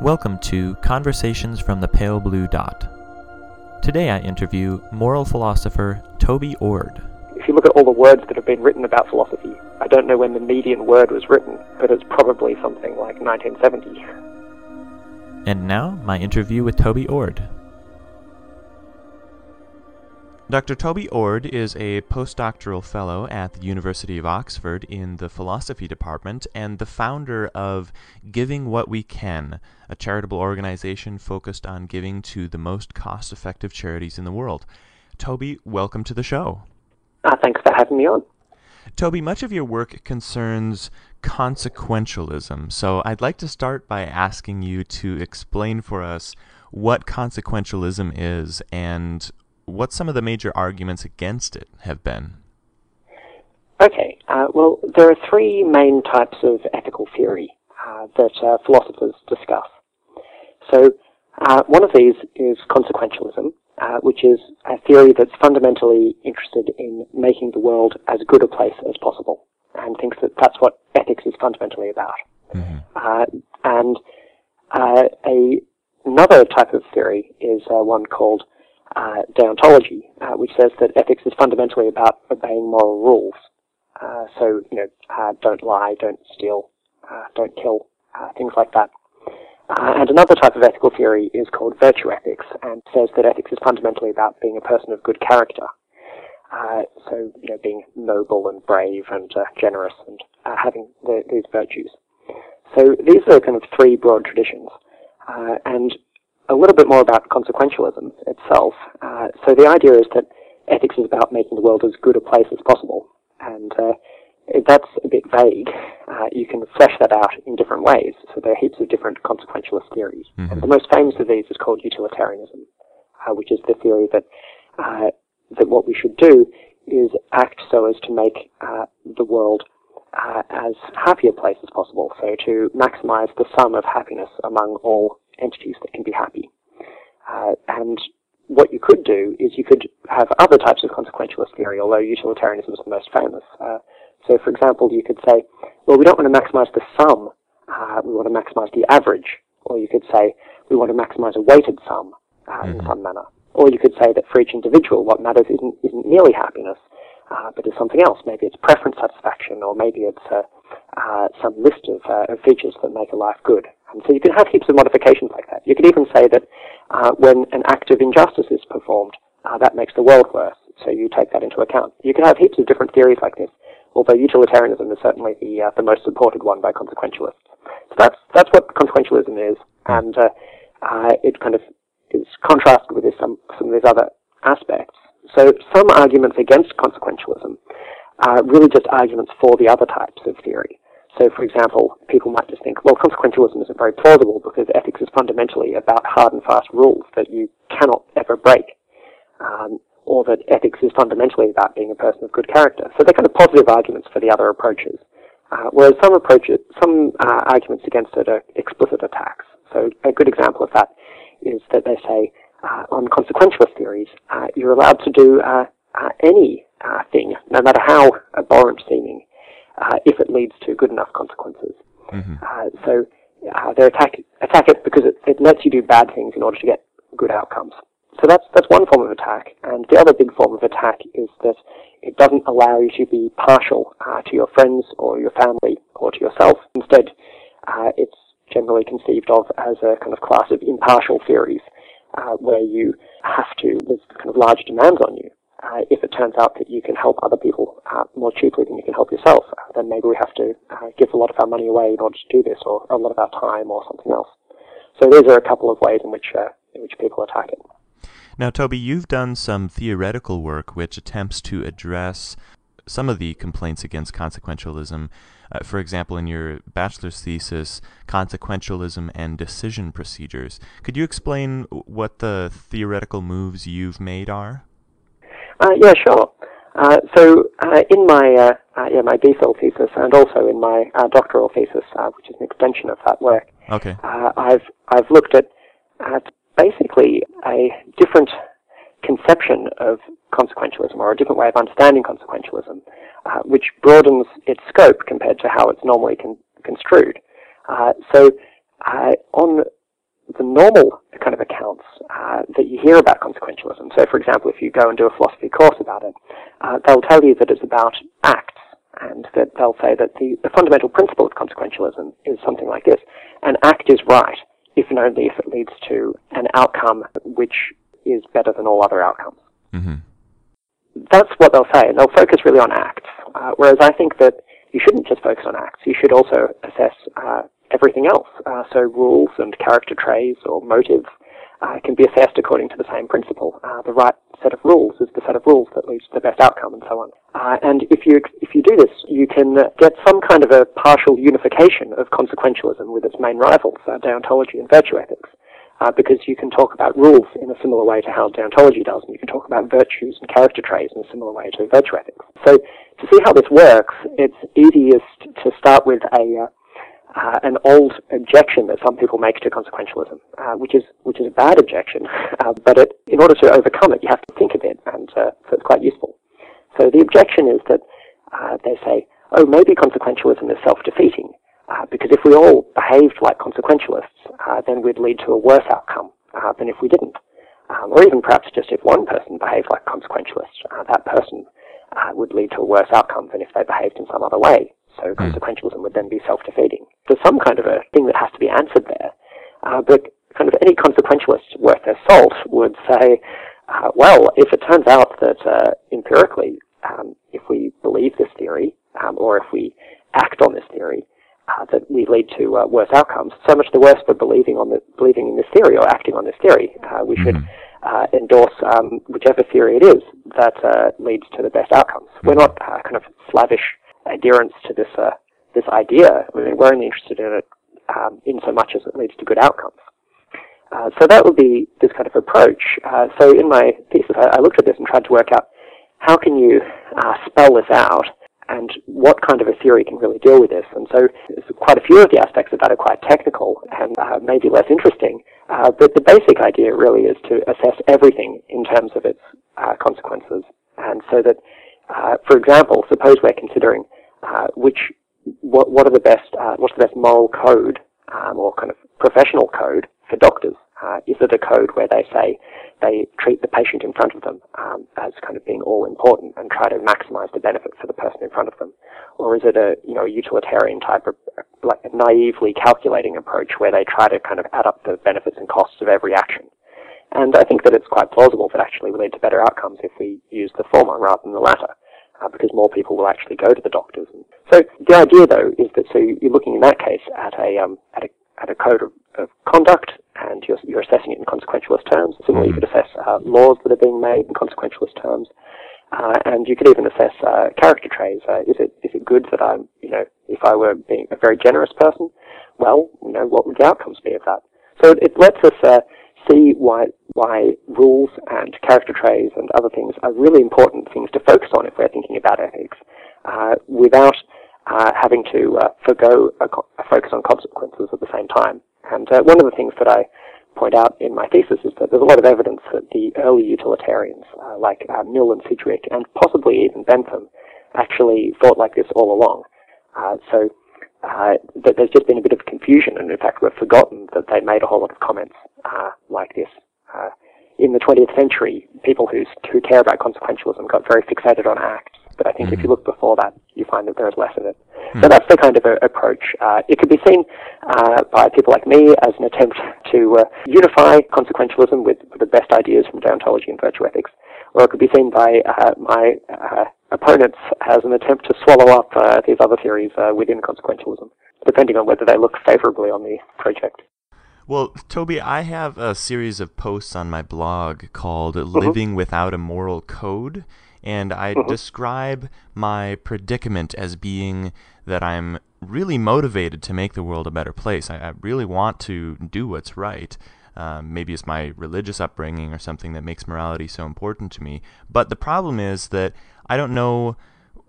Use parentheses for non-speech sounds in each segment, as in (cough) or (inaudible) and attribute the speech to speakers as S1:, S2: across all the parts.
S1: Welcome to Conversations from the Pale Blue Dot. Today I interview moral philosopher Toby Ord.
S2: If you look at all the words that have been written about philosophy, I don't know when the median word was written, but it's probably something like 1970.
S1: And now, my interview with Toby Ord. Dr. Toby Ord is a postdoctoral fellow at the University of Oxford in the philosophy department and the founder of Giving What We Can, a charitable organization focused on giving to the most cost effective charities in the world. Toby, welcome to the show.
S2: Uh, thanks for having me on.
S1: Toby, much of your work concerns consequentialism, so I'd like to start by asking you to explain for us what consequentialism is and what some of the major arguments against it have been.
S2: Okay, uh, well, there are three main types of ethical theory uh, that uh, philosophers discuss. So, uh, one of these is consequentialism, uh, which is a theory that's fundamentally interested in making the world as good a place as possible, and thinks that that's what ethics is fundamentally about. Mm-hmm. Uh, and a, another type of theory is one called uh, deontology, uh, which says that ethics is fundamentally about obeying moral rules. Uh, so, you know, uh, don't lie, don't steal, uh, don't kill, uh, things like that. and another type of ethical theory is called virtue ethics, and says that ethics is fundamentally about being a person of good character. so, you know, being noble and brave and generous and having the, these virtues. So these are kind of three broad traditions. and a little bit more about consequentialism itself. Uh, so the idea is that ethics is about making the world as good a place as possible, and uh, that's a bit vague. Uh, you can flesh that out in different ways. So there are heaps of different consequentialist theories. Mm-hmm. And the most famous of these is called utilitarianism, uh, which is the theory that uh, that what we should do is act so as to make uh, the world as happy a place as possible. So to maximize the sum of happiness among all entities that can be happy. Uh, and what you could do is you could have other types of consequentialist theory, although utilitarianism is the most famous. Uh, so, for example, you could say, well, we don't want to maximize the sum, uh, we want to maximize the average. Or you could say, we want to maximize a weighted sum uh, mm-hmm. in some manner. Or you could say that for each individual, what matters isn't, isn't merely happiness, uh, but is something else. Maybe it's preference satisfaction, or maybe it's uh, uh, some list of, uh, of, features that make a life good. And so you can have heaps of modifications like that. You could even say that uh, when an act of injustice is performed, uh, that makes the world worse. So you take that into account. You can have heaps of different theories like this, although utilitarianism is certainly the, uh, the most supported one by consequentialists. So that's, that's what consequentialism is, and uh, it kind of is contrasted with this, some, some of these other aspects. So some arguments against consequentialism are really just arguments for the other types of theory. So, for example, people might just think, well, consequentialism isn't very plausible because ethics is fundamentally about hard and fast rules that you cannot ever break, um, or that ethics is fundamentally about being a person of good character. So they're kind of positive arguments for the other approaches. Uh, whereas some approaches, some uh, arguments against it are explicit attacks. So a good example of that is that they say uh, on consequentialist theories, uh, you're allowed to do uh, uh, any thing, no matter how abhorrent seeming, uh, if it leads to good enough consequences. Mm-hmm. Uh, so uh, they attack attack it because it, it lets you do bad things in order to get good outcomes. So that's that's one form of attack, and the other big form of attack is that it doesn't allow you to be partial uh, to your friends or your family or to yourself. Instead, uh, it's generally conceived of as a kind of class of impartial theories, uh, where you have to there's kind of large demands on you uh, if it turns out that you can help other people uh, more cheaply than you can help yourself, uh, then maybe we have to uh, give a lot of our money away in order to do this, or a lot of our time, or something else. So these are a couple of ways in which uh, in which people attack it.
S1: Now, Toby, you've done some theoretical work which attempts to address some of the complaints against consequentialism. Uh, for example, in your bachelor's thesis, consequentialism and decision procedures. Could you explain what the theoretical moves you've made are?
S2: Uh, yeah, sure. Uh, so uh, in my uh, uh, yeah my BPhil thesis and also in my uh, doctoral thesis, which is an extension of that work,
S1: okay.
S2: I've I've looked at at basically a different conception of consequentialism or a different way of understanding consequentialism, which broadens its scope compared to how it's normally con- construed. so on the normal kind of accounts uh, that you hear about consequentialism. So, for example, if you go and do a philosophy course about it, uh, they'll tell you that it's about acts, and that they'll say that the, the fundamental principle of consequentialism is something like this: an act is right if and only if it leads to an outcome which is better than all other outcomes. Mm-hmm. That's what they'll say, and they'll focus really on acts. Uh, whereas I think that you shouldn't just focus on acts. You should also assess uh, everything else. Uh, so rules and character traits or motives uh, can be assessed according to the same principle. Uh, the right set of rules is the set of rules that leads to the best outcome, and so on. Uh, and if you if you do this, you can get some kind of a partial unification of consequentialism with its main rivals, uh, deontology and virtue ethics. Uh, because you can talk about rules in a similar way to how deontology does, and you can talk about virtues and character traits in a similar way to virtue ethics. So, to see how this works, it's easiest to start with a uh, uh, an old objection that some people make to consequentialism, uh, which is which is a bad objection, (laughs) uh, but it, in order to overcome it, you have to think a bit, and uh, so it's quite useful. So the objection is that uh, they say, oh, maybe consequentialism is self-defeating, uh, because if we all behaved like consequentialists, then we'd lead to a worse outcome than if we didn't. Um, or even perhaps just if one person behaved like a consequentialist, that person would lead to a worse outcome than if they behaved in some other way. So hmm. consequentialism would then be self-defeating. There's some kind of a thing that has to be answered there. Uh, but kind of any consequentialist worth their salt would say, uh, well, if it turns out that uh, empirically, um, if we believe this theory, um, or if we act on this theory, uh, that we lead to uh, worse outcomes. So much the worse for believing on the believing in this theory or acting on this theory. Uh, we should mm-hmm. endorse um, whichever theory it is that leads to the best outcomes. We're not kind of slavish adherence to this uh, this idea. I mean, we're only interested in it um, in so much as it leads to good outcomes. Uh, so that would be this kind of approach. Uh, so in my thesis, I, I, looked at this and tried to work out how can you uh, spell this out and what kind of a theory can really deal with this. And so quite a few of the aspects of that are quite technical and uh, maybe less interesting. Uh, but the basic idea really is to assess everything in terms of its consequences. And so that uh, for example, suppose we're considering uh, which what, what are the best uh, what's the best moral code um, or kind of professional code for doctors? Uh, is it a code where they say they treat the patient in front of them um, as kind of being all important and try to maximize the benefit for the person in front of them, or is it a you know utilitarian type of like a naively calculating approach where they try to kind of add up the benefits and costs of every action? And I think that it's quite plausible that actually will lead to better outcomes if we use the former rather than the latter, uh, because more people will actually go to the doctors. And so the idea, though, is that so you're looking in that case at a um, at a at a code of, of conduct, and you're, you're assessing it in consequentialist terms. Similarly, you could assess uh, laws that are being made in consequentialist terms. Uh, and you could even assess uh, character traits. Uh, is it is it good that I'm, you know, if I were being a very generous person, well, you know, what would the outcomes be of that? So it, it lets us uh, see why why rules and character traits and other things are really important things to focus on if we're thinking about ethics, uh, without uh, having to uh, forego a, a, focus on consequences at the same time. And uh, one of the things that I point out in my thesis is that there's a lot of evidence that the early utilitarians, uh, like uh, Mill and Sidgwick, and possibly even Bentham, actually thought like this all along. so uh, that there's just been a bit of confusion, and in fact, we've forgotten that they made a whole lot of comments uh, like this. Uh, in the 20th century, people who, who care about consequentialism got very fixated on acts, but I think mm-hmm. if you look before that, you find that there's less of it. Mm-hmm. So that's the kind of a, approach. Uh, it could be seen uh, by people like me as an attempt to uh, unify consequentialism with, with, the best ideas from deontology and virtue ethics, or it could be seen by my opponents as an attempt to swallow up uh, these other theories uh, within consequentialism, depending on whether they look favorably on the project.
S1: Well, Toby, I have a series of posts on my blog called mm-hmm. Living Without a Moral Code, and I mm-hmm. describe my predicament as being that I'm really motivated to make the world a better place. I, I really want to do what's right. Um, maybe it's my religious upbringing or something that makes morality so important to me. But the problem is that I don't know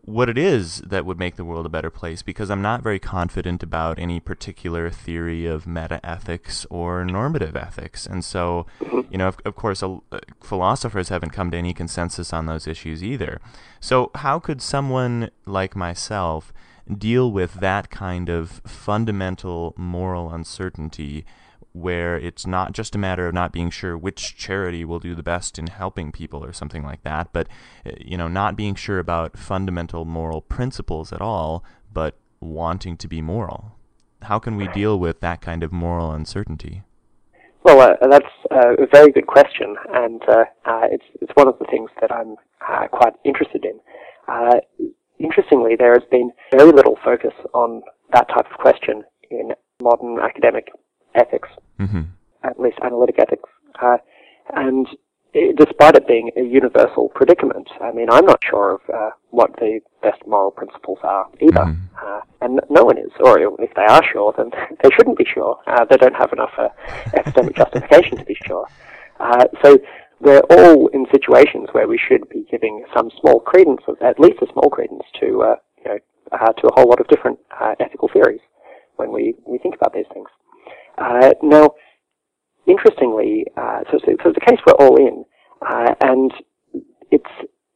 S1: what it is that would make the world a better place because I'm not very confident about any particular theory of meta ethics or normative ethics. And so, you know, of, of course, uh, philosophers haven't come to any consensus on those issues either. So, how could someone like myself deal with that kind of fundamental moral uncertainty where it's not just a matter of not being sure which charity will do the best in helping people or something like that, but uh, you know, not being sure about fundamental moral principles at all, but wanting to be moral. How can we deal with that kind of moral uncertainty?
S2: Well, uh, that's uh, a very good question, and uh, uh it's it's one of the things that I'm uh, quite interested in. Interestingly, there has been very little focus on that type of question in modern academic ethics, mm-hmm. at least analytic ethics. Uh, and it, despite it being a universal predicament, I mean, I'm not sure of uh, what the best moral principles are either. Mm-hmm. Uh, and no one is, or if they are sure, then (laughs) they shouldn't be sure. Uh, they don't have enough uh, epistemic (laughs) justification to be sure. Uh, so we're all in situations where we should be giving some small credence, at least a small credence, to you know to a whole lot of different ethical theories when we, we think about these things. Uh, now, interestingly, uh, so, so, it's a case we're all in, uh, and it's,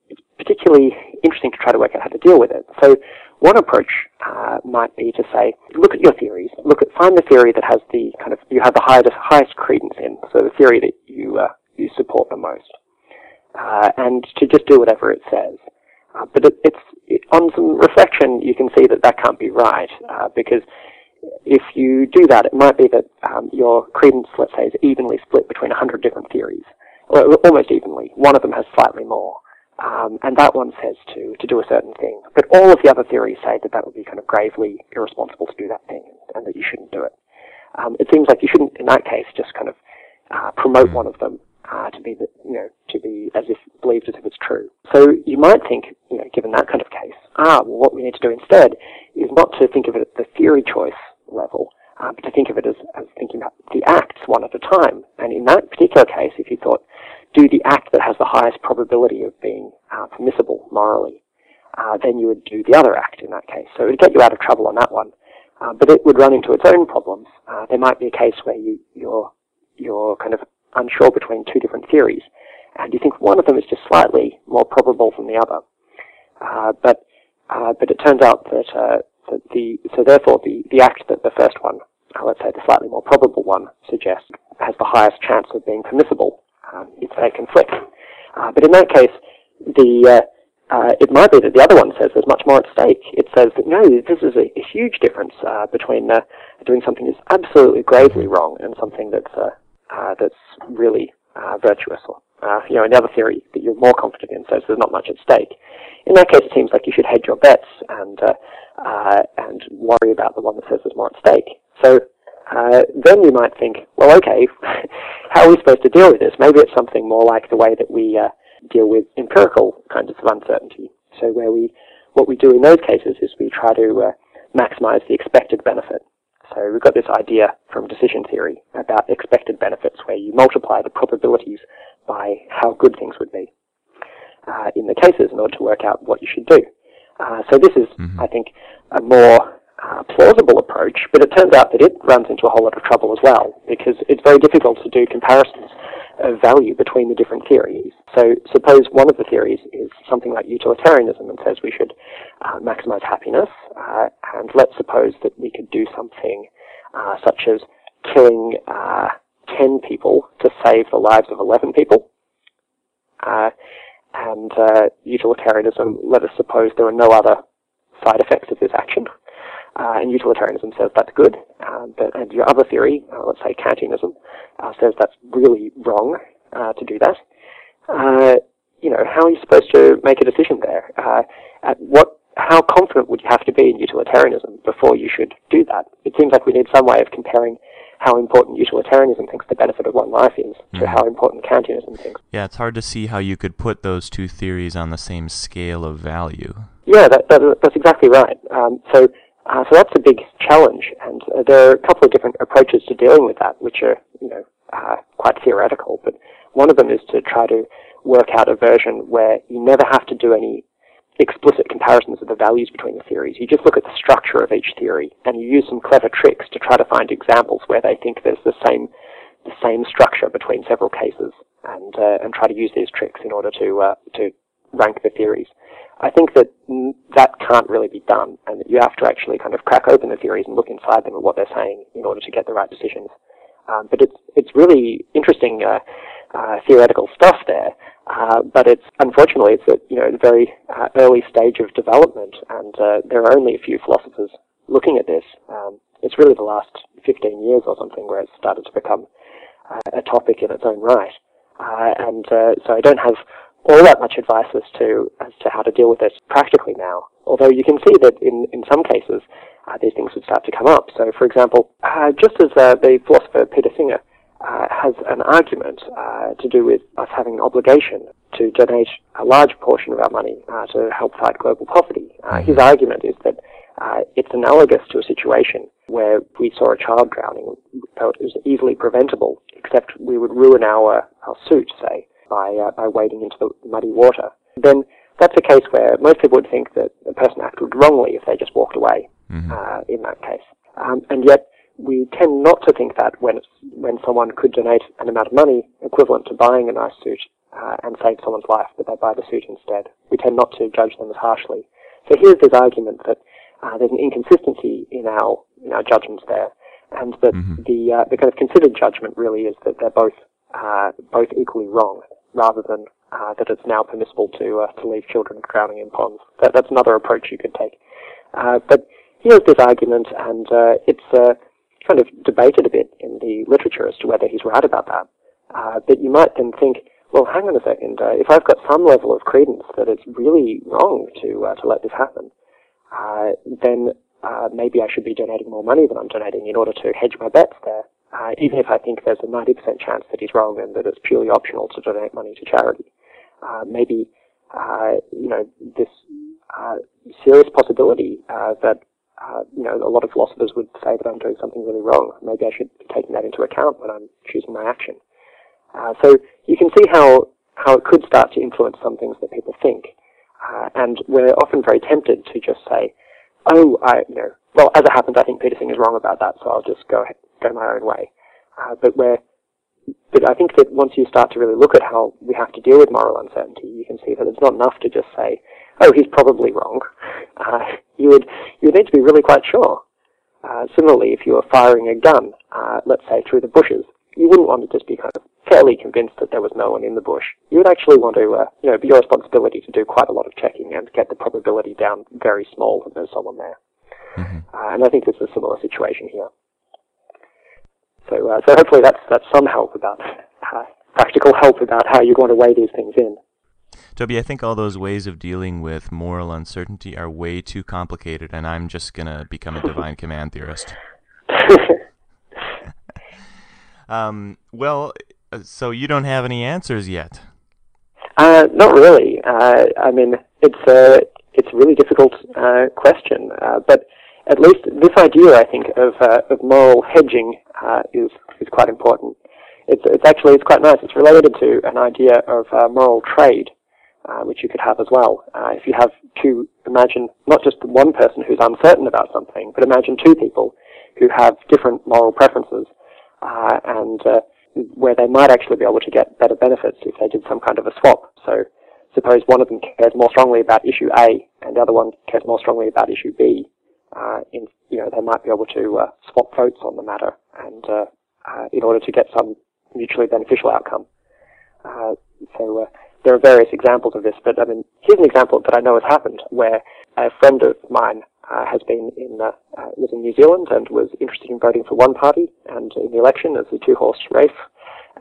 S2: it's particularly interesting to try to work out how to deal with it. So one approach uh, might be to say, look at your theories. Look at find the theory that has the kind of you have the highest highest credence in. So the theory that you uh, you support the most, uh, and to just do whatever it says. But it, it's it, on some reflection, you can see that that can't be right uh, because if you do that, it might be that um, your credence, let's say, is evenly split between 100 different theories, or almost evenly. One of them has slightly more. Um, and that one says to, to do a certain thing. But all of the other theories say that that would be kind of gravely irresponsible to do that thing and that you shouldn't do it. Um, it seems like you shouldn't, in that case, just kind of uh, promote one of them uh, to be, the, you know, to be as if believed as if it's true. So you might think, you know, given that kind of case, ah, well, what we need to do instead is not to think of it as the theory choice level, uh, but to think of it as, as thinking about the acts one at a time. And in that particular case, if you thought, do the act that has the highest probability of being uh, permissible morally, uh, then you would do the other act in that case. So it would get you out of trouble on that one. Uh, but it would run into its own problems. Uh, there might be a case where you, you're, you're kind of unsure between two different theories, and you think one of them is just slightly more probable than the other. Uh, but but it turns out that so the so therefore the, the act that the first one, uh, let's say the slightly more probable one, suggests has the highest chance of being permissible um, if they conflict. Uh, but in that case, the uh, uh, it might be that the other one says there's much more at stake. It says that no, this is a, a huge difference uh, between uh, doing something that's absolutely gravely wrong and something that's that's really virtuous or uh, you know, another theory that you're more confident in says there's not much at stake. In that case, it seems like you should hedge your bets and uh, uh, and worry about the one that says there's more at stake. So uh, then you might think, well, okay, (laughs) how are we supposed to deal with this? Maybe it's something more like the way that we uh, deal with empirical kinds of uncertainty. So where we, what we do in those cases is we try to uh, maximize the expected benefit. So we've got this idea from decision theory about expected benefits where you multiply the probabilities by how good things would be uh, in the cases in order to work out what you should do. Uh, so this is, mm-hmm. I think, a more uh, plausible approach, but it turns out that it runs into a whole lot of trouble as well because it's very difficult to do comparisons of value between the different theories. So suppose one of the theories is something like utilitarianism and says we should uh, maximize happiness, uh, and let's suppose that we could do something uh, such as killing 10 people to save the lives of 11 people. Uh, and uh, utilitarianism, let us suppose there are no other side effects of this action. Uh, and utilitarianism says that's good. Uh, but, and your other theory, uh, let's say Kantianism, uh, says that's really wrong to do that. you know, how are you supposed to make a decision there? at what how confident would you have to be in utilitarianism before you should do that? It seems like we need some way of comparing how important utilitarianism thinks the benefit of one life is to mm. how important Kantianism thinks.
S1: Yeah, it's hard to see how you could put those two theories on the same scale of value.
S2: Yeah, that, that, that's exactly right. Um, so, uh, so that's a big challenge, and uh, there are a couple of different approaches to dealing with that, which are, you know, uh, quite theoretical. But one of them is to try to work out a version where you never have to do any explicit comparisons of the values between the theories. You just look at the structure of each theory and you use some clever tricks to try to find examples where they think there's the same the same structure between several cases and uh, and try to use these tricks in order to uh, to rank the theories. I think that that can't really be done and that you have to actually kind of crack open the theories and look inside them at what they're saying in order to get the right decisions. Um, but it's it's really interesting uh, uh, theoretical stuff there. Uh, but it's unfortunately it's at you know a very uh, early stage of development, and uh, there are only a few philosophers looking at this. Um, it's really the last 15 years or something where it's started to become uh, a topic in its own right. Uh, and so I don't have all that much advice as to as to how to deal with it practically now. Although you can see that in in some cases these things would start to come up. So, for example, just as the philosopher Peter Singer has an argument uh, to do with us having an obligation to donate a large portion of our money uh, to help fight global poverty, his argument is that it's analogous to a situation where we saw a child drowning, felt it was easily preventable, except we would ruin our, our suit, say, by, uh, by wading into the muddy water, then that's a case where most people would think that a person acted wrongly if they just walked away mm-hmm. uh, in that case. Um, and yet, we tend not to think that when when someone could donate an amount of money equivalent to buying a nice suit uh, and save someone's life, but they buy the suit instead. We tend not to judge them as harshly. So here's this argument that uh, there's an inconsistency in our in our judgments there, and that mm-hmm. the uh, the kind of considered judgment really is that they're both uh, both equally wrong rather than uh, that it's now permissible to uh, to leave children drowning in ponds. That, that's another approach you could take. Uh, but here's this argument, and uh, it's uh, kind of debated a bit in the literature as to whether he's right about that. Uh, but you might then think, well, hang on a second. if I've got some level of credence that it's really wrong to to let this happen, then maybe I should be donating more money than I'm donating in order to hedge my bets there uh, even if I think there's a 90% chance that he's wrong and that it's purely optional to donate money to charity. Uh, maybe, uh, you know, this uh, serious possibility uh, that, uh, you know, a lot of philosophers would say that I'm doing something really wrong. Maybe I should be taking that into account when I'm choosing my action. so you can see how, how it could start to influence some things that people think. and we're often very tempted to just say, oh, I, you know, well, as it happens, I think Peter is wrong about that, so I'll just go ahead, go my own way. Uh, but where, but I think that once you start to really look at how we have to deal with moral uncertainty, you can see that it's not enough to just say, "Oh, he's probably wrong." Uh, (laughs) you would you would need to be really quite sure. Uh, similarly, if you were firing a gun, uh, let's say through the bushes, you wouldn't want to just be kind of fairly convinced that there was no one in the bush. You would actually want to, uh, you know, be your responsibility to do quite a lot of checking and get the probability down very small that there's someone there. Mm-hmm. Uh, and I think it's a similar situation here. So, uh, so hopefully that's that's some help about uh, practical help about how you're going to weigh these things in.
S1: Toby, I think all those ways of dealing with moral uncertainty are way too complicated, and I'm just gonna become a divine command theorist. (laughs) um, well, uh, so you don't have any answers yet?
S2: Uh, not really. Uh, I mean, it's a it's a really difficult uh, question, uh, but at least this idea, I think, of, uh, of moral hedging uh, is is quite important. It's it's actually it's quite nice. It's related to an idea of uh, moral trade, uh, which you could have as well. Uh, if you have two, imagine not just one person who's uncertain about something, but imagine two people who have different moral preferences, uh, and where they might actually be able to get better benefits if they did some kind of a swap. So suppose one of them cares more strongly about issue A and the other one cares more strongly about issue B uh, in, you know, they might be able to uh, swap votes on the matter and uh, uh in order to get some mutually beneficial outcome. Uh, so uh, there are various examples of this, but I mean, here's an example that I know has happened where a friend of mine has been in was in New Zealand and was interested in voting for one party, and in the election as a two-horse race,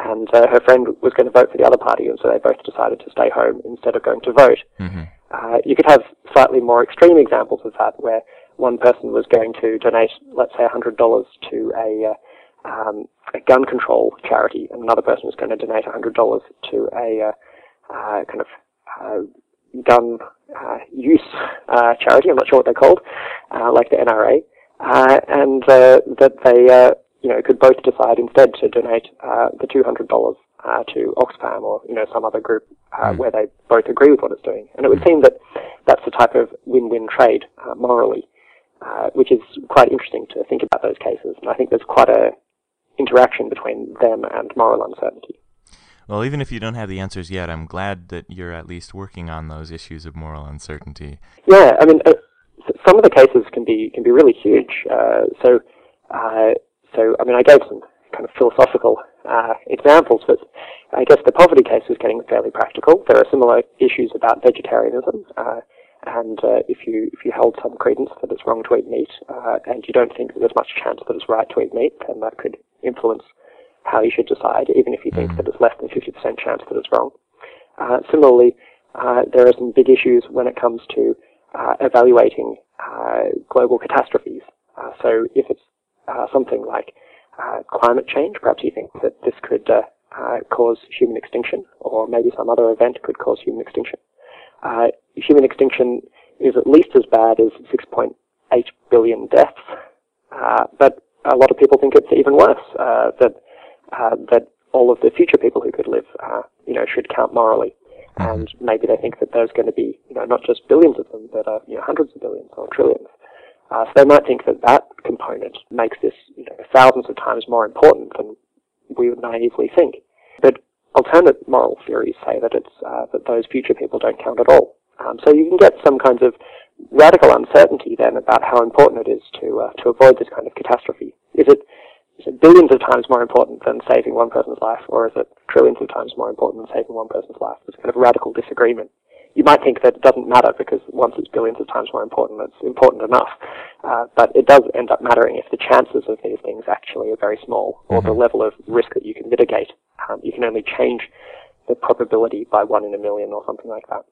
S2: and uh, her friend was going to vote for the other party, and so they both decided to stay home instead of going to vote. Mm-hmm. Uh, you could have slightly more extreme examples of that, where one person was going to donate, let's say, $100 to a, uh, um, a gun control charity, and another person was going to donate $100 to a uh, uh, kind of uh, gun uh, use uh, charity. I'm not sure what they're called, like the NRA, and that they you know could both decide instead to donate the $200 uh, to Oxfam or you know some other group uh, mm. where they both agree with what it's doing. And it would mm. seem that that's the type of win-win trade uh, morally uh, which is quite interesting to think about those cases. And I think there's quite a interaction between them and moral uncertainty.
S1: Well, even if you don't have the answers yet, I'm glad that you're at least working on those issues of moral uncertainty.
S2: Yeah, I mean, uh, some of the cases can be can be really huge. Uh, so, uh, so I mean, I gave some kind of philosophical uh, examples, but I guess the poverty case is getting fairly practical. There are similar issues about vegetarianism, uh, and uh, if you if you held some credence that it's wrong to eat meat, uh, and you don't think that there's much chance that it's right to eat meat, then that could influence how you should decide, even if you think mm. that it's less than 50% chance that it's wrong. Uh, similarly, uh, there are some big issues when it comes to uh, evaluating uh, global catastrophes. Uh, so if it's uh, something like climate change, perhaps you think that this could cause human extinction, or maybe some other event could cause human extinction. Human extinction is at least as bad as 6.8 billion deaths, but a lot of people think it's even worse. that that all of the future people who could live, you know, should count morally. Mm-hmm. and maybe they think that there's going to be, you know, not just billions of them, but uh, you know, hundreds of billions or trillions. Uh, so they might think that that component makes this, you know, thousands of times more important than we would naively think. But alternate moral theories say that it's uh, that those future people don't count at all. Um, so you can get some kinds of radical uncertainty then about how important it is to uh, to avoid this kind of catastrophe. Is it is it billions of times more important than saving one person's life, or is it trillions of times more important than saving one person's life? There's kind of radical disagreement. You might think that it doesn't matter because once it's billions of times more important, it's important enough. Uh, but it does end up mattering if the chances of these things actually are very small, or mm-hmm. the level of risk that you can mitigate. Um, you can only change the probability by one in a million or something like that.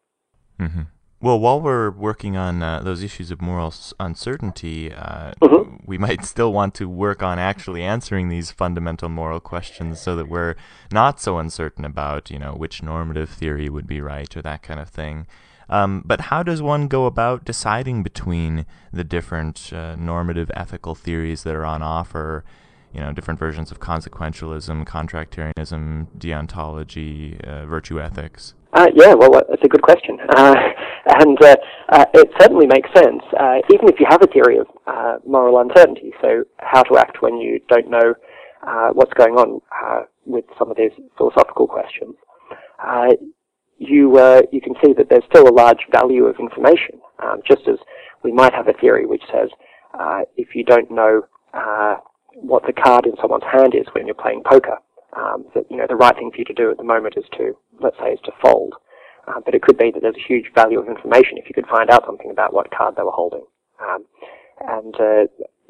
S1: Mm-hmm. Well, while we're working on uh, those issues of moral uncertainty, uh, mm-hmm. we might still want to work on actually answering these fundamental moral questions so that we're not so uncertain about, you know, which normative theory would be right or that kind of thing. Um, but how does one go about deciding between the different uh, normative ethical theories that are on offer? You know, different versions of consequentialism, contractarianism, deontology, uh, virtue ethics.
S2: Uh, yeah, well, that's a good question. Uh, (laughs) and uh, uh, it certainly makes sense, uh, even if you have a theory of uh, moral uncertainty, so how to act when you don't know what's going on with some of these philosophical questions. you, you can see that there's still a large value of information, um, just as we might have a theory which says if you don't know what the card in someone's hand is when you're playing poker, um, that you know the right thing for you to do at the moment is to, let's say, is to fold. Uh, but it could be that there's a huge value of information if you could find out something about what card they were holding. Um, and uh,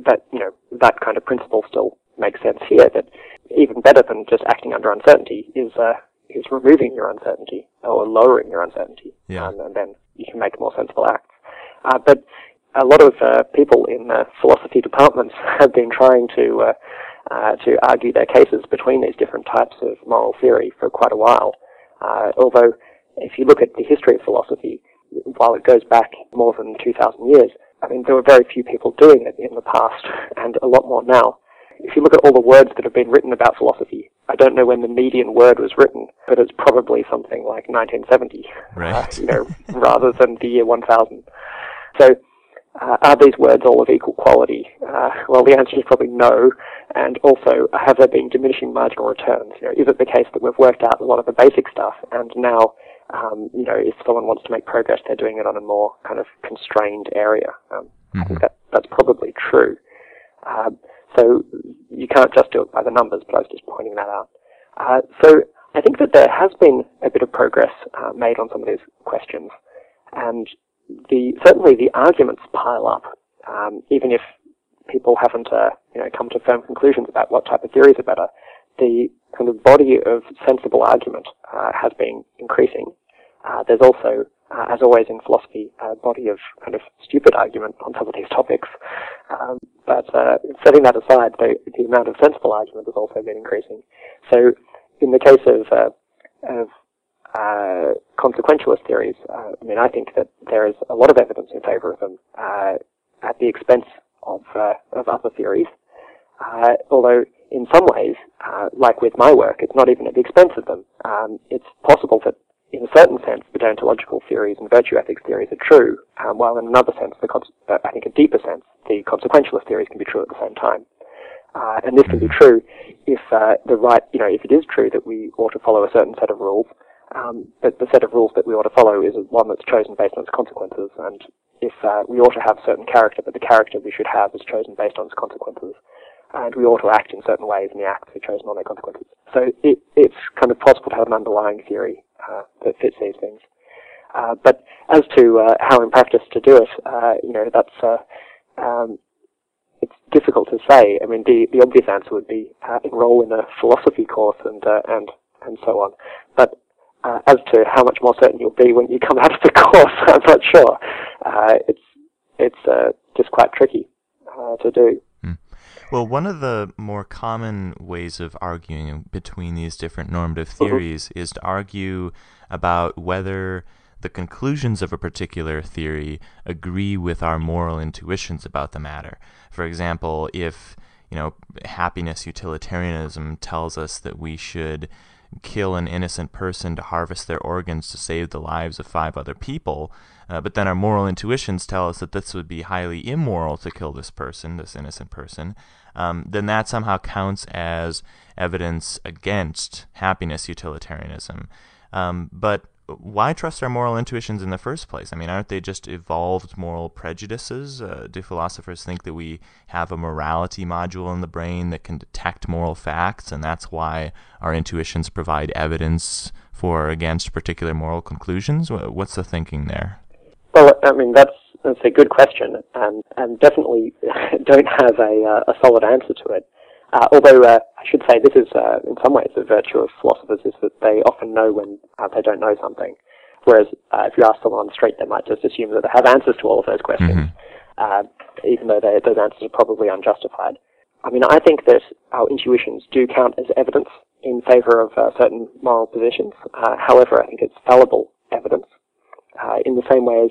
S2: that you know that kind of principle still makes sense here. That even better than just acting under uncertainty is uh, is removing your uncertainty or lowering your uncertainty,
S1: yeah. um,
S2: and then you can make more sensible acts. Uh, but a lot of uh, people in philosophy departments (laughs) have been trying to uh, to argue their cases between these different types of moral theory for quite a while. Uh, although, if you look at the history of philosophy, while it goes back more than 2,000 years, I mean, there were very few people doing it in the past, (laughs) and a lot more now. If you look at all the words that have been written about philosophy, I don't know when the median word was written, but it's probably something like 1970,
S1: right?
S2: Uh, (laughs) you know, rather than the year 1000. So uh, are these words all of equal quality? Uh, well, the answer is probably no. And also, have there been diminishing marginal returns? You know, is it the case that we've worked out a lot of the basic stuff, and now, um, you know, if someone wants to make progress, they're doing it on a more kind of constrained area? Um, mm-hmm. I think that that's probably true. Um, so you can't just do it by the numbers, but I was just pointing that out. Uh, so I think that there has been a bit of progress uh, made on some of these questions, and the certainly the arguments pile up, um, even if people haven't uh, you know come to firm conclusions about what type of theories are better. The kind of body of sensible argument uh, has been increasing. Uh, there's also, uh, as always in philosophy, a body of kind of stupid argument on some of these topics. Um, but uh, setting that aside, the, the amount of sensible argument has also been increasing. So, in the case of uh, of uh, consequentialist theories, uh, I mean, I think that there is a lot of evidence in favor of them uh, at the expense of, uh, of other theories. Uh, although, in some ways, uh, like with my work, it's not even at the expense of them. Um, it's possible that, in a certain sense, the deontological theories and virtue ethics theories are true, um, while in another sense, the I think a deeper sense, the consequentialist theories can be true at the same time. and this can be true if the right, you know, if it is true that we ought to follow a certain set of rules, um, but the set of rules that we ought to follow is one that's chosen based on its consequences. And if uh, we ought to have certain character, but the character we should have is chosen based on its consequences. and we ought to act in certain ways, and the acts are chosen on their consequences. So it, it's kind of possible to have an underlying theory uh, that fits these things. Uh, but as to uh, how in practice to do it, uh, you know, that's uh, um, it's difficult to say. I mean, the, the obvious answer would be enroll in a philosophy course and and and so on. But as to how much more certain you'll be when you come (laughs) out of the course, (laughs) I'm not sure. it's it's just quite tricky to do.
S1: Well, one of the more common ways of arguing between these different normative mm-hmm. theories mm-hmm. is to argue about whether the conclusions of a particular theory agree with our moral intuitions about the matter. For example, if you know happiness utilitarianism tells us that we should kill an innocent person to harvest their organs to save the lives of five other people, uh, but then our moral intuitions tell us that this would be highly immoral to kill this person, this innocent person, um, then that somehow counts as evidence against happiness utilitarianism. Um, but why trust our moral intuitions in the first place? I mean, aren't they just evolved moral prejudices? Uh, do philosophers think that we have a morality module in the brain that can detect moral facts, and that's why our intuitions provide evidence for or against particular moral conclusions? What's the thinking there?
S2: Well, I mean, that's that's a good question, and and definitely (laughs) don't have a uh, a solid answer to it. Uh, although uh, I should say this is uh, in some ways the virtue of philosophers is that they often know when uh, they don't know something. Whereas uh, if you ask someone on the street, they might just assume that they have answers to all of those questions, mm-hmm. even though they, those answers are probably unjustified. I mean, I think that our intuitions do count as evidence in favor of certain moral positions. however, I think it's fallible evidence in the same way as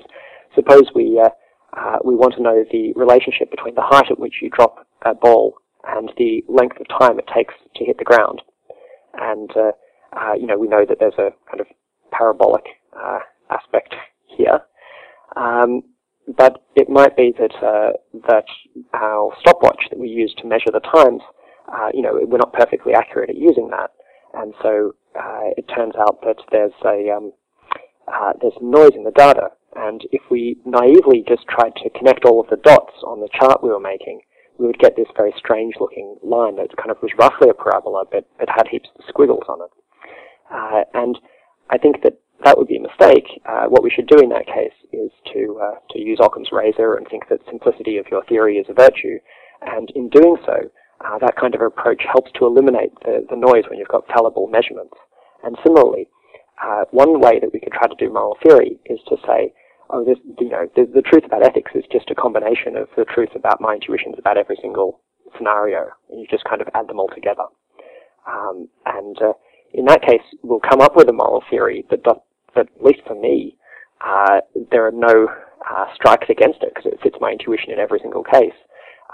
S2: suppose we uh, uh, we want to know the relationship between the height at which you drop a ball and the length of time it takes to hit the ground. And uh, uh you know we know that there's a kind of parabolic uh, aspect here. Um, but it might be that uh, that our stopwatch that we use to measure the times, you know, we're not perfectly accurate at using that, and so it turns out that there's a um, there's noise in the data and if we naively just tried to connect all of the dots on the chart we were making, we would get this very strange looking line that kind of was roughly a parabola, but it had heaps of squiggles on it. Uh, and I think that that would be a mistake. Uh, what we should do in that case is to uh, to use Occam's razor and think that simplicity of your theory is a virtue. And in doing so, uh, that kind of approach helps to eliminate the, the noise when you've got fallible measurements. And similarly, uh, one way that we could try to do moral theory is to say, oh, this, you know, the, the truth about ethics is just a combination of the truth about my intuitions about every single scenario. And you just kind of add them all together. Um, and uh, in that case, we'll come up with a moral theory that, that at least for me, uh, there are no uh, strikes against it because it fits my intuition in every single case.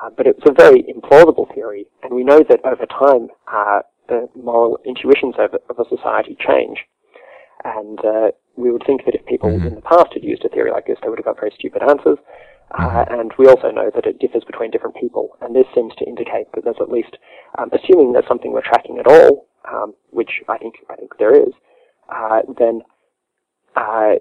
S2: Uh, but it's a very implausible theory, and we know that over time, uh, the moral intuitions of, of a society change. And uh, we would think that if people mm-hmm. in the past had used a theory like this, they would have got very stupid answers. Uh, mm-hmm. and we also know that it differs between different people, and this seems to indicate that there's at least, um, assuming there's something we're tracking at all, um, which I think I think there is, uh, then uh,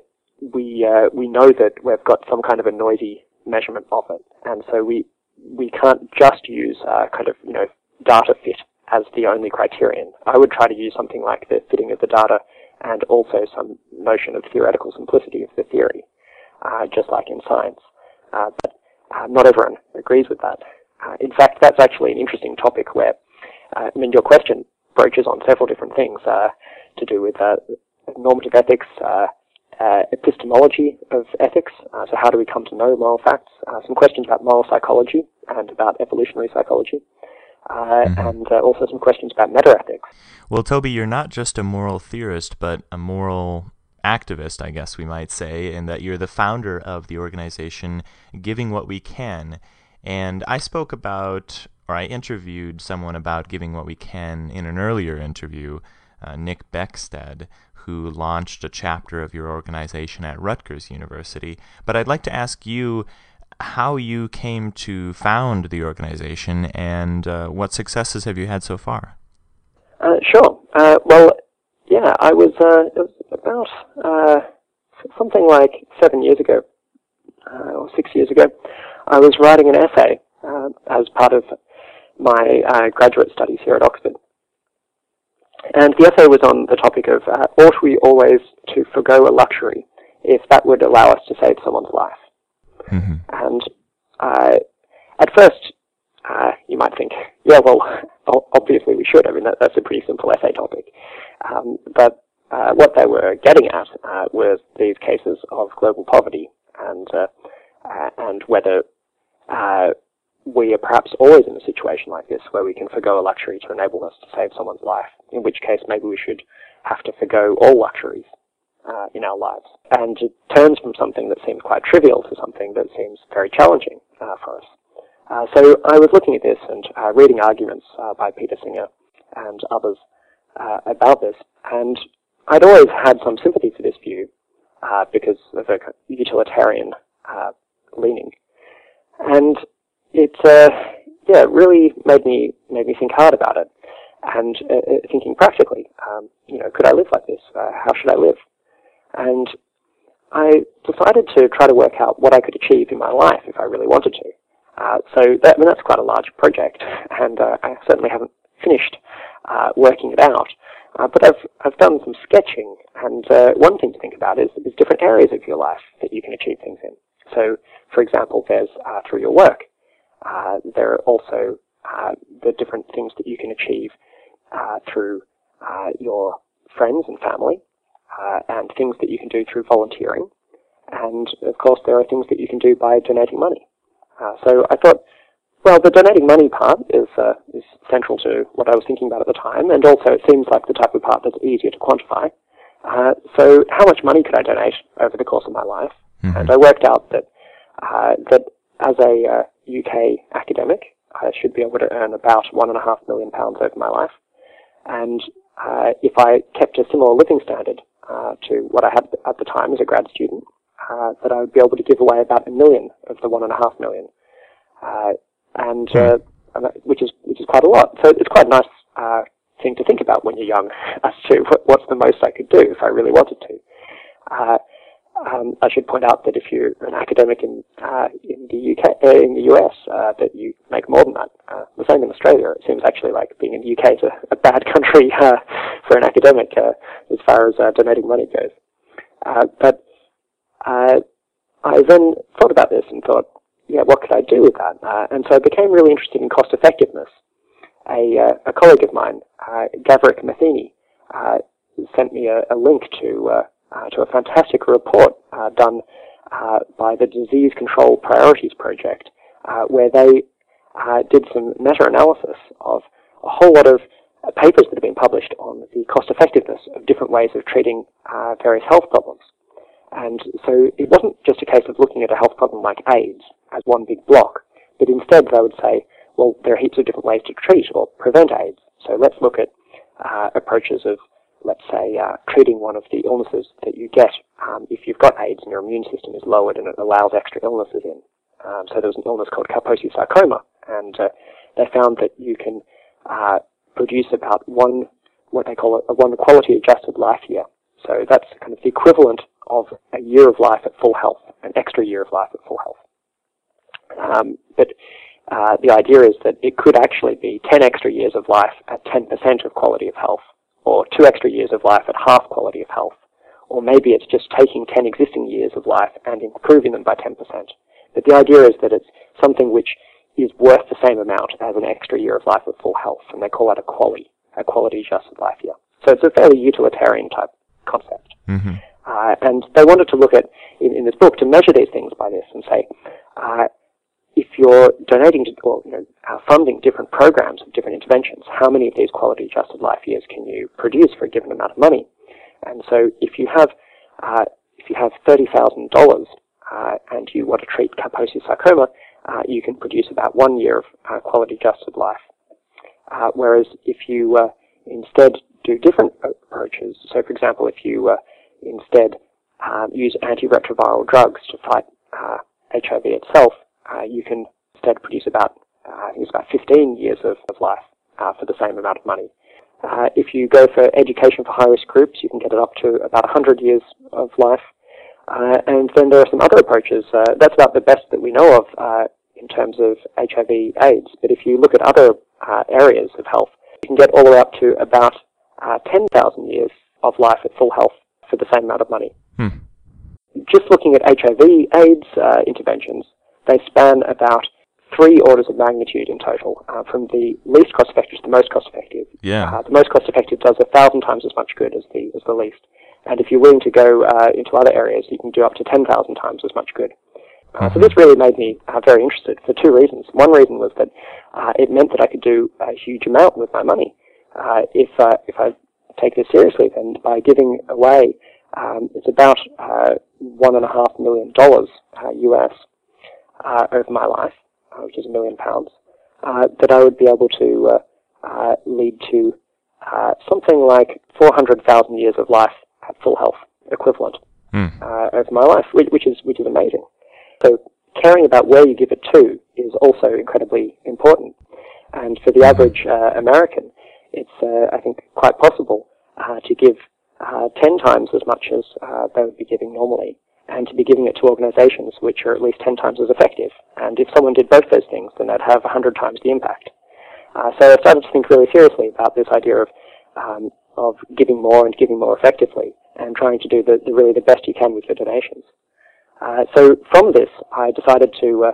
S2: we uh, we know that we've got some kind of a noisy measurement of it, and so we we can't just use uh, kind of you know data fit as the only criterion. I would try to use something like the fitting of the data and also some notion of theoretical simplicity of the theory, uh, just like in science. Uh, but uh, not everyone agrees with that. Uh, in fact, that's actually an interesting topic where, uh, I mean, your question broaches on several different things uh, to do with normative ethics, epistemology of ethics, so how do we come to know moral facts, some questions about moral psychology and about evolutionary psychology, mm-hmm. and uh, also some questions about meta-ethics.
S1: Well, Toby, you're not just a moral theorist, but a moral activist, I guess we might say, in that you're the founder of the organization Giving What We Can. And I spoke about, or I interviewed someone about Giving What We Can in an earlier interview, uh, Nick Beckstead, who launched a chapter of your organization at Rutgers University. But I'd like to ask you how you came to found the organization and uh, what successes have you had so far?
S2: Uh, sure. Uh, well, yeah, I was, uh, was about uh, something like seven years ago, uh, or six years ago. I was writing an essay as part of my graduate studies here at Oxford. And the essay was on the topic of ought we always to forego a luxury if that would allow us to save someone's life? Mm-hmm. And uh, at first, uh, you might think, yeah, well, obviously we should. I mean, that, that's a pretty simple essay topic. Um, but uh, what they were getting at uh, was these cases of global poverty and uh, uh, and whether we are perhaps always in a situation like this where we can forego a luxury to enable us to save someone's life, in which case maybe we should have to forego all luxuries uh, in our lives. And it turns from something that seems quite trivial to something that seems very challenging uh, for us. Uh, so I was looking at this and uh, reading arguments uh, by Peter Singer and others uh, about this, and I'd always had some sympathy for this view because of a utilitarian leaning. And it uh, yeah really made me made me think hard about it and thinking practically. Um, you know, could I live like this? How should I live? And I decided to try to work out what I could achieve in my life if I really wanted to. Uh, so that, I mean, that's quite a large project, (laughs) and uh, I certainly haven't finished uh, working it out. but I've I've done some sketching, and one thing to think about is is different areas of your life that you can achieve things in. So, for example, there's through your work. Uh, there are also uh, the different things that you can achieve uh, through uh, your friends and family, uh, and things that you can do through volunteering. And of course, there are things that you can do by donating money. so I thought, well, the donating money part is is central to what I was thinking about at the time, and also it seems like the type of part that's easier to quantify. Uh, so how much money could I donate over the course of my life? Mm-hmm. And I worked out that uh, that as a uh, UK academic, I should be able to earn about one and a half million pounds over my life. And uh, if I kept a similar living standard uh, to what I had at the time as a grad student, uh, that I would be able to give away about a million of the one and a half million, uh, and uh, which is which is quite a lot. So it's quite a nice uh, thing to think about when you're young (laughs) as to what, what's the most I could do if I really wanted to. Um, I should point out that if you're an academic in uh, in the UK, uh, in the US, uh, that you make more than that. Uh, the same in Australia. It seems actually like being in the UK is a, a bad (laughs) country uh, for an academic uh, as far as donating money goes. but I then thought about this and thought, yeah, what could I do with that? and so I became really interested in cost effectiveness. A, a colleague of mine, Gaverick Matheny, sent me a, a link to uh, to a fantastic report uh, done uh, by the Disease Control Priorities Project, uh, where they uh, did some meta-analysis of a whole lot of papers that have been published on the cost effectiveness of different ways of treating various health problems. And so it wasn't just a case of looking at a health problem like AIDS as one big block, but instead they would say, well, there are heaps of different ways to treat or prevent AIDS. So let's look at uh, approaches of let's say, uh, treating one of the illnesses that you get um, if you've got AIDS and your immune system is lowered and it allows extra illnesses in. Um, so there was an illness called Kaposi sarcoma, and uh, they found that you can uh, produce about one, what they call a, one quality adjusted life year. So that's kind of the equivalent of a year of life at full health, an extra year of life at full health. Um, but uh, the idea is that it could actually be 10 extra years of life at 10% of quality of health or two extra years of life at half quality of health. Or maybe it's just taking 10 existing years of life and improving them by 10%. But the idea is that it's something which is worth the same amount as an extra year of life at full health, and they call that a quality, a quality adjusted life year. So it's a fairly utilitarian type concept. Mm-hmm. Uh, and they wanted to look at, in, in, this book, to measure these things by this and say, uh, if you're donating to, or you know, uh, funding different programs different interventions, how many of these quality adjusted life years can you produce for a given amount of money? And so if you have, uh, if you have $30,000 uh, and you want to treat Kaposi sarcoma, uh, you can produce about one year of uh, quality adjusted life. Uh, whereas if you instead do different approaches, so for example, if you instead um, use antiretroviral drugs to fight HIV itself, uh, you can instead produce about, uh, I think it's about 15 years of, of life uh, for the same amount of money. Uh, if you go for education for high-risk groups, you can get it up to about 100 years of life. Uh, and then there are some other approaches. Uh, that's about the best that we know of in terms of HIV AIDS. But if you look at other uh, areas of health. You can get all the way up to about uh, 10,000 years of life at full health for the same amount of money.
S1: Hmm.
S2: Just looking at HIV AIDS uh, interventions, they span about three orders of magnitude in total, uh, from the least cost effective to the most cost effective.
S1: Yeah.
S2: Uh, the most cost effective does a thousand times as much good as the as the least. And if you're willing to go uh, into other areas, you can do up to 10,000 times as much good. Uh, so this really made me uh, very interested for two reasons. One reason was that uh, it meant that I could do a huge amount with my money. Uh, if uh, if I take this seriously, then by giving away, um, it's about uh, one and a half million dollars US over my life, which is a million pounds, that I would be able to lead to something like 400,000 years of life at full health equivalent
S1: mm.
S2: over my life, which, which is which is amazing. So caring about where you give it to is also incredibly important. And for the mm-hmm. average uh, American, it's, uh, I think, quite possible uh, to give uh, 10 times as much as uh, they would be giving normally, and to be giving it to organizations which are at least 10 times as effective. And if someone did both those things, then they'd have 100 times the impact. Uh, so I started to think really seriously about this idea of, um, of giving more and giving more effectively, and trying to do the, the really the best you can with your donations. Uh, so from this, I decided to uh,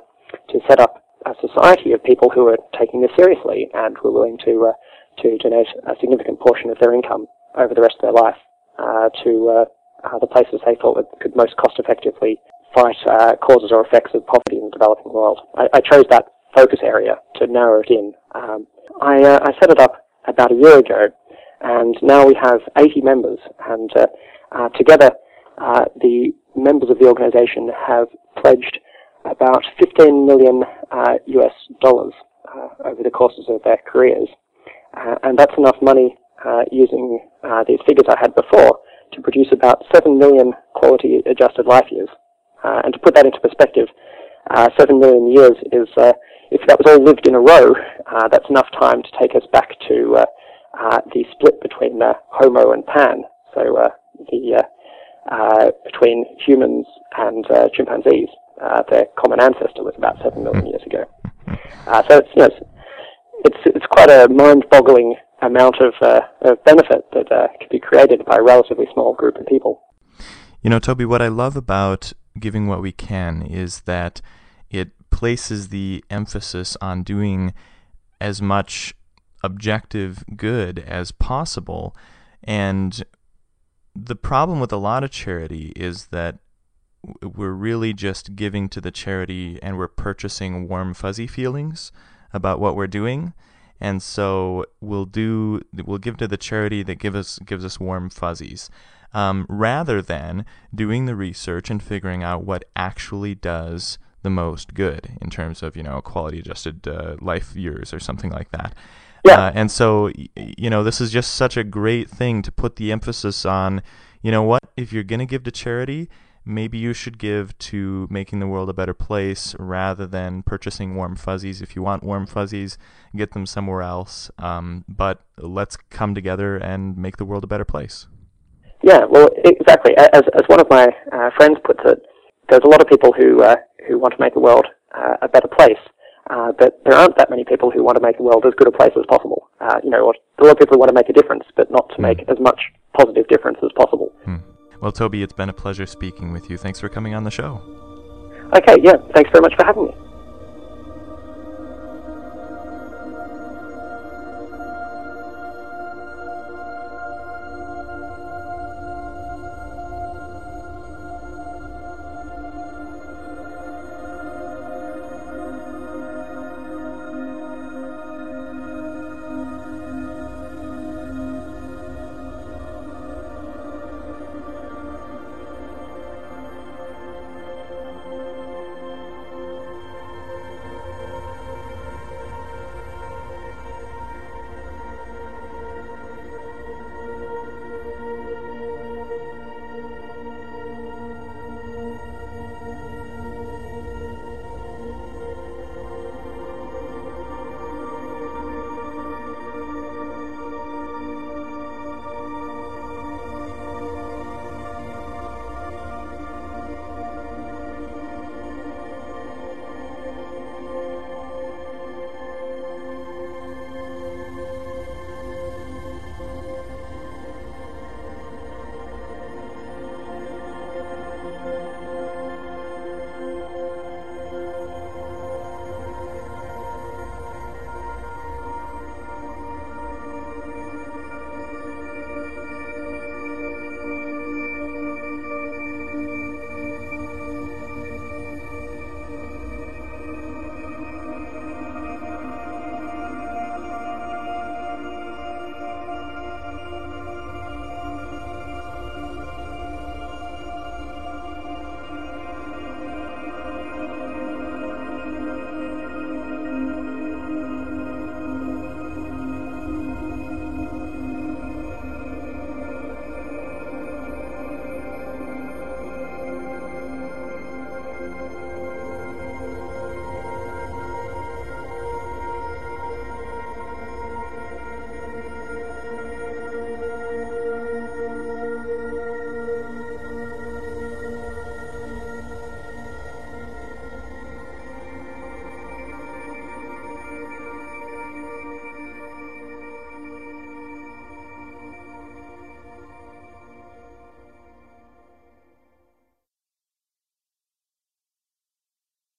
S2: to set up a society of people who are taking this seriously and were willing to uh, to donate a significant portion of their income over the rest of their life uh, to uh, the places they thought would, could most cost effectively fight causes or effects of poverty in the developing world. I, I chose that focus area to narrow it in. Um, I, I set it up about a year ago, and now we have 80 members, and together the members of the organization have pledged about 15 million uh, US dollars uh, over the courses of their careers. Uh, and that's enough money uh, using uh, these figures I had before to produce about 7 million quality adjusted life years. Uh, and to put that into perspective, 7 million years is, if that was all lived in a row, that's enough time to take us back to the split between Homo and Pan. So the uh, between humans and uh, chimpanzees. Uh, their common ancestor was about seven million years ago. Uh, so it's, you know, it's, it's quite a mind-boggling amount of, uh, of benefit that could be created by a relatively small group of people.
S1: You know, Toby, what I love about giving what we can is that it places the emphasis on doing as much objective good as possible. And the problem with a lot of charity is that we're really just giving to the charity and we're purchasing warm fuzzy feelings about what we're doing and so we'll do we'll give to the charity that give us gives us warm fuzzies um, rather than doing the research and figuring out what actually does the most good in terms of you know quality adjusted uh, life years or something like that
S2: yeah.
S1: Uh, and so, you know, this is just such a great thing to put the emphasis on, you know what, if you're going to give to charity, maybe you should give to making the world a better place rather than purchasing warm fuzzies. If you want warm fuzzies, get them somewhere else. Um, but let's come together and make the world a better place.
S2: Yeah, well, exactly. As, as one of my uh, friends puts it, there's a lot of people who uh, who want to make the world uh, a better place, uh, but there aren't that many people who want to make the world as good a place as possible. Uh, you know, a lot of people want to make a difference, but not to make as much positive difference as possible.
S1: Well, Toby, it's been a pleasure speaking with you. Thanks for coming on the show.
S2: Okay, yeah, thanks very much for having me.